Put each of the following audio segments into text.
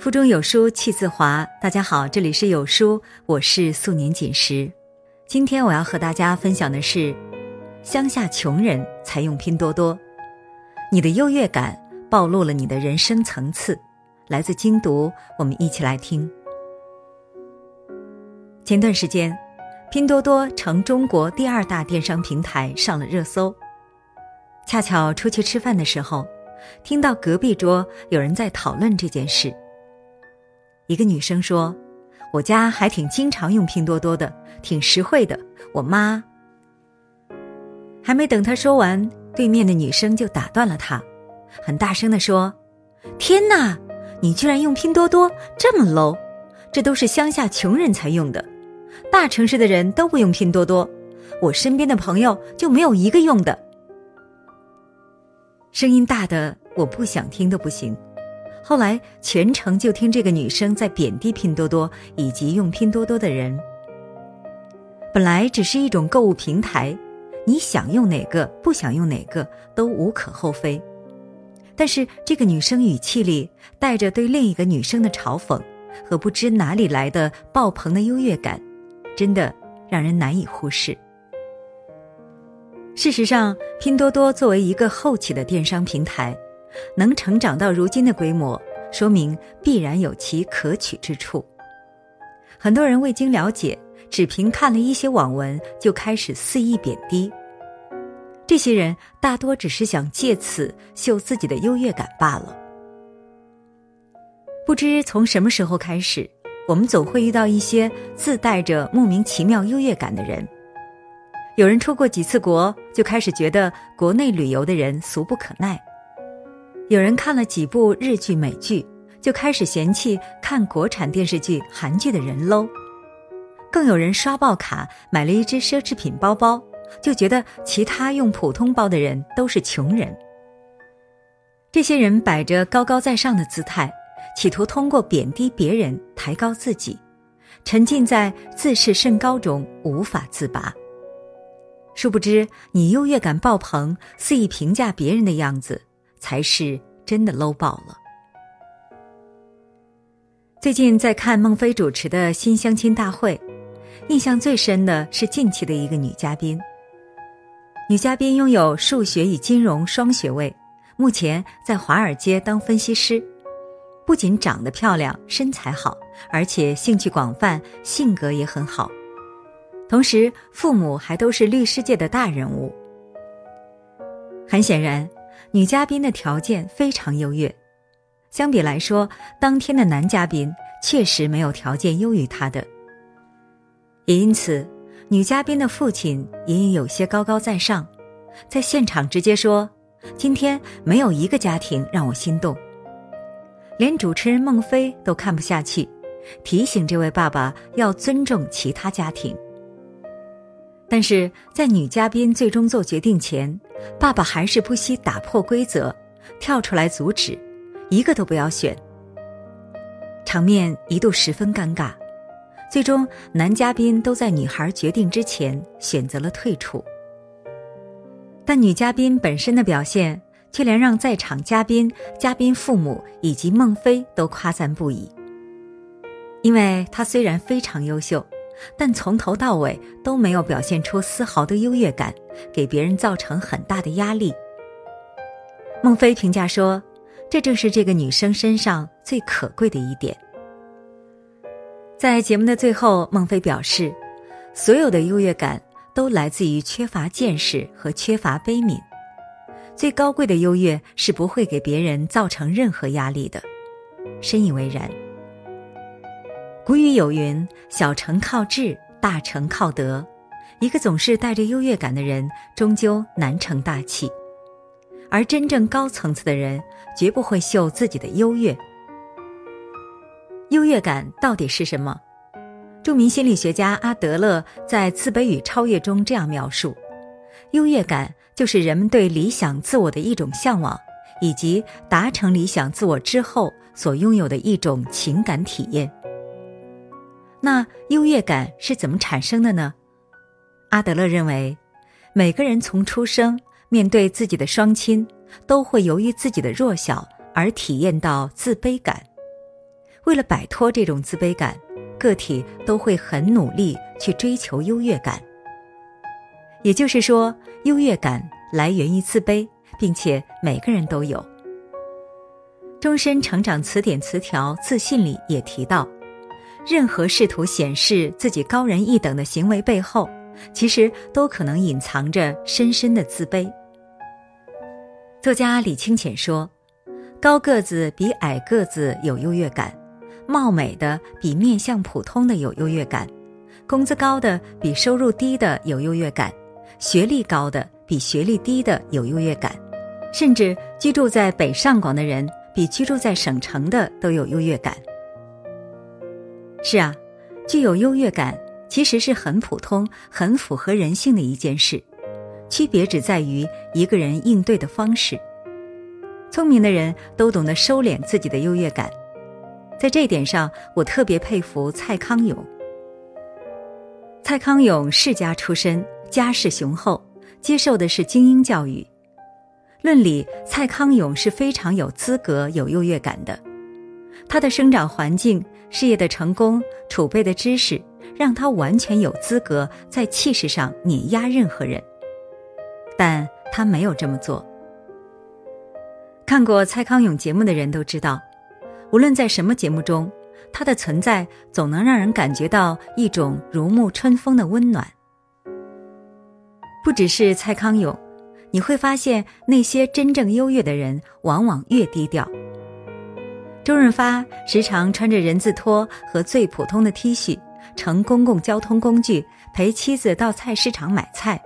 腹中有书气自华。大家好，这里是有书，我是素年锦时。今天我要和大家分享的是，乡下穷人才用拼多多。你的优越感暴露了你的人生层次。来自精读，我们一起来听。前段时间，拼多多成中国第二大电商平台上了热搜。恰巧出去吃饭的时候，听到隔壁桌有人在讨论这件事。一个女生说：“我家还挺经常用拼多多的，挺实惠的。”我妈还没等她说完，对面的女生就打断了她，很大声的说：“天哪，你居然用拼多多，这么 low！这都是乡下穷人才用的，大城市的人都不用拼多多。我身边的朋友就没有一个用的。”声音大的我不想听都不行，后来全程就听这个女生在贬低拼多多以及用拼多多的人。本来只是一种购物平台，你想用哪个不想用哪个都无可厚非，但是这个女生语气里带着对另一个女生的嘲讽和不知哪里来的爆棚的优越感，真的让人难以忽视。事实上，拼多多作为一个后起的电商平台，能成长到如今的规模，说明必然有其可取之处。很多人未经了解，只凭看了一些网文就开始肆意贬低。这些人大多只是想借此秀自己的优越感罢了。不知从什么时候开始，我们总会遇到一些自带着莫名其妙优越感的人。有人出过几次国，就开始觉得国内旅游的人俗不可耐；有人看了几部日剧美剧，就开始嫌弃看国产电视剧韩剧的人 low；更有人刷爆卡买了一只奢侈品包包，就觉得其他用普通包的人都是穷人。这些人摆着高高在上的姿态，企图通过贬低别人抬高自己，沉浸在自视甚高中无法自拔。殊不知，你优越感爆棚、肆意评价别人的样子，才是真的 low 爆了。最近在看孟非主持的新相亲大会，印象最深的是近期的一个女嘉宾。女嘉宾拥有数学与金融双学位，目前在华尔街当分析师，不仅长得漂亮、身材好，而且兴趣广泛，性格也很好。同时，父母还都是律师界的大人物。很显然，女嘉宾的条件非常优越，相比来说，当天的男嘉宾确实没有条件优于她的。也因此，女嘉宾的父亲隐隐有些高高在上，在现场直接说：“今天没有一个家庭让我心动。”连主持人孟非都看不下去，提醒这位爸爸要尊重其他家庭。但是在女嘉宾最终做决定前，爸爸还是不惜打破规则，跳出来阻止，一个都不要选。场面一度十分尴尬，最终男嘉宾都在女孩决定之前选择了退出。但女嘉宾本身的表现却连让在场嘉宾、嘉宾父母以及孟非都夸赞不已，因为她虽然非常优秀。但从头到尾都没有表现出丝毫的优越感，给别人造成很大的压力。孟非评价说：“这正是这个女生身上最可贵的一点。”在节目的最后，孟非表示：“所有的优越感都来自于缺乏见识和缺乏悲悯。最高贵的优越是不会给别人造成任何压力的。”深以为然。古语有云：“小成靠智，大成靠德。”一个总是带着优越感的人，终究难成大器。而真正高层次的人，绝不会秀自己的优越。优越感到底是什么？著名心理学家阿德勒在《自卑与超越》中这样描述：优越感就是人们对理想自我的一种向往，以及达成理想自我之后所拥有的一种情感体验。那优越感是怎么产生的呢？阿德勒认为，每个人从出生面对自己的双亲，都会由于自己的弱小而体验到自卑感。为了摆脱这种自卑感，个体都会很努力去追求优越感。也就是说，优越感来源于自卑，并且每个人都有。《终身成长词典》词条自信里也提到，任何试图显示自己高人一等的行为背后，其实都可能隐藏着深深的自卑。作家李清浅说：“高个子比矮个子有优越感，貌美的比面相普通的有优越感，工资高的比收入低的有优越感，学历高的比学历低的有优越感，甚至居住在北上广的人比居住在省城的都有优越感。”是啊，具有优越感其实是很普通、很符合人性的一件事。区别只在于一个人应对的方式。聪明的人都懂得收敛自己的优越感，在这一点上，我特别佩服蔡康永。蔡康永世家出身，家世雄厚，接受的是精英教育。论理，蔡康永是非常有资格、有优越感的。他的生长环境、事业的成功、储备的知识，让他完全有资格在气势上碾压任何人。但他没有这么做。看过蔡康永节目的人都知道，无论在什么节目中，他的存在总能让人感觉到一种如沐春风的温暖。不只是蔡康永，你会发现那些真正优越的人往往越低调。周润发时常穿着人字拖和最普通的 T 恤，乘公共交通工具陪妻子到菜市场买菜。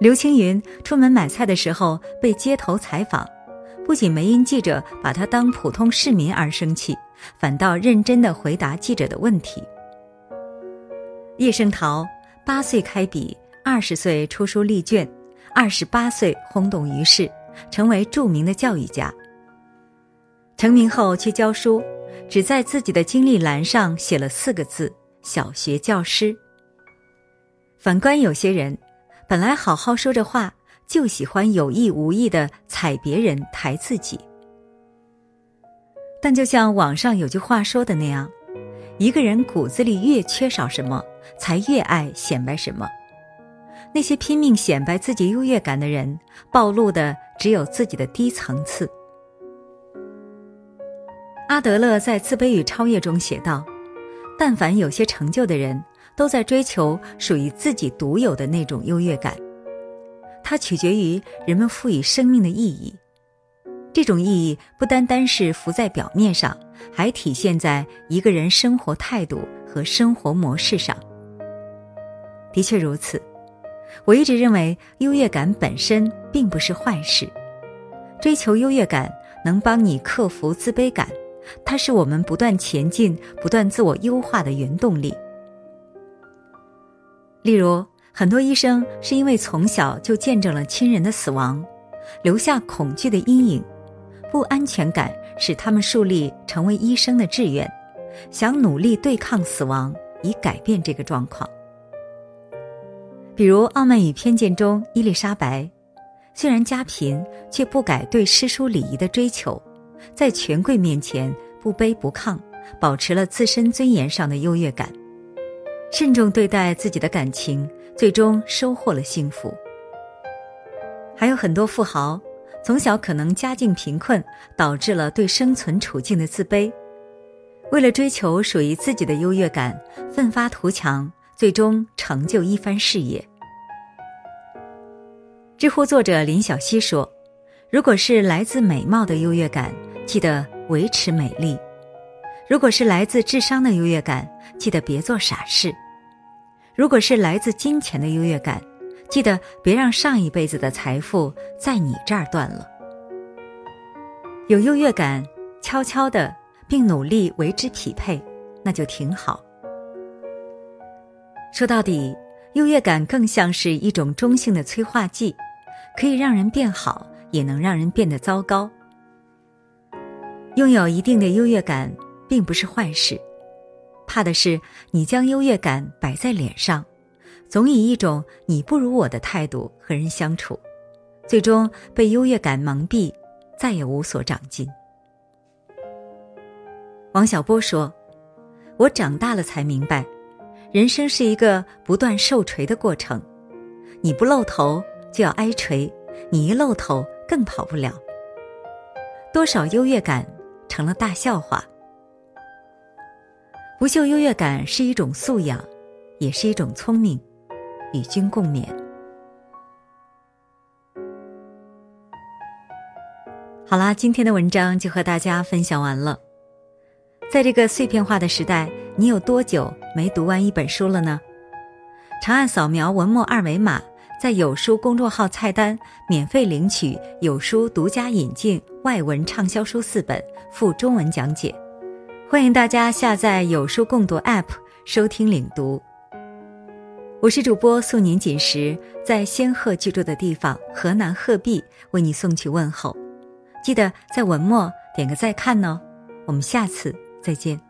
刘青云出门买菜的时候被街头采访，不仅没因记者把他当普通市民而生气，反倒认真的回答记者的问题。叶圣陶八岁开笔，二十岁出书立卷，二十八岁轰动于世，成为著名的教育家。成名后去教书，只在自己的经历栏上写了四个字：小学教师。反观有些人。本来好好说着话，就喜欢有意无意的踩别人、抬自己。但就像网上有句话说的那样，一个人骨子里越缺少什么，才越爱显摆什么。那些拼命显摆自己优越感的人，暴露的只有自己的低层次。阿德勒在《自卑与超越》中写道：“但凡有些成就的人。”都在追求属于自己独有的那种优越感，它取决于人们赋予生命的意义。这种意义不单单是浮在表面上，还体现在一个人生活态度和生活模式上。的确如此，我一直认为优越感本身并不是坏事，追求优越感能帮你克服自卑感，它是我们不断前进、不断自我优化的原动力。例如，很多医生是因为从小就见证了亲人的死亡，留下恐惧的阴影，不安全感使他们树立成为医生的志愿，想努力对抗死亡，以改变这个状况。比如《傲慢与偏见》中，伊丽莎白，虽然家贫，却不改对诗书礼仪的追求，在权贵面前不卑不亢，保持了自身尊严上的优越感。慎重对待自己的感情，最终收获了幸福。还有很多富豪，从小可能家境贫困，导致了对生存处境的自卑，为了追求属于自己的优越感，奋发图强，最终成就一番事业。知乎作者林小溪说：“如果是来自美貌的优越感，记得维持美丽；如果是来自智商的优越感，记得别做傻事。如果是来自金钱的优越感，记得别让上一辈子的财富在你这儿断了。有优越感，悄悄的，并努力为之匹配，那就挺好。说到底，优越感更像是一种中性的催化剂，可以让人变好，也能让人变得糟糕。拥有一定的优越感，并不是坏事。怕的是你将优越感摆在脸上，总以一种“你不如我的”态度和人相处，最终被优越感蒙蔽，再也无所长进。王小波说：“我长大了才明白，人生是一个不断受锤的过程。你不露头就要挨锤，你一露头更跑不了。多少优越感成了大笑话。不秀优越感是一种素养，也是一种聪明，与君共勉。”好啦，今天的文章就和大家分享完了。在这个碎片化的时代，你有多久没读完一本书了呢？长按扫描文末二维码，在有书公众号菜单免费领取有书独家引进外文畅销书四本，附中文讲解。欢迎大家下载有书共读 App 收听领读。我是主播素年锦时，在仙鹤居住的地方河南鹤壁为你送去问候。记得在文末点个再看哦，我们下次再见。